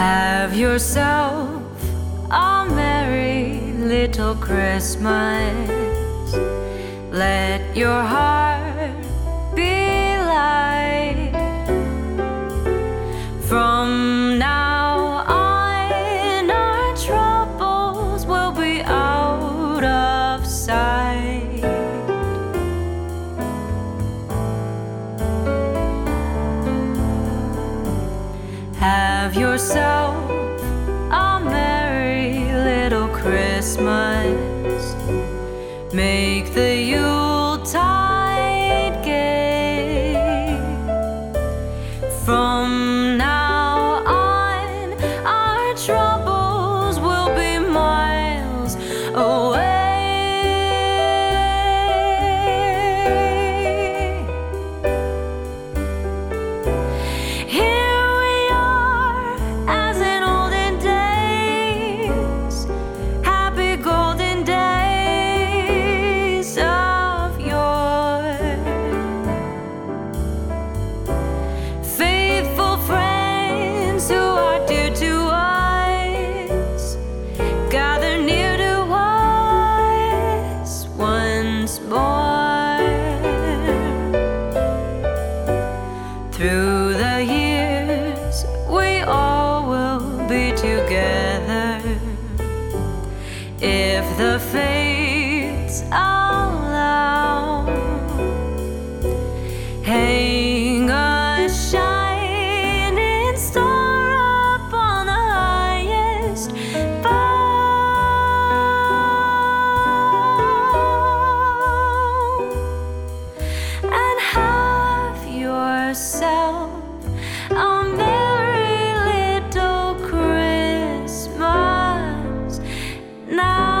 Have yourself a merry little Christmas. Let your heart Have yourself a merry little Christmas. Make the Yuletide gay. From Through the years, we all will be together. If the fates are yourself Merry Little Christmas now.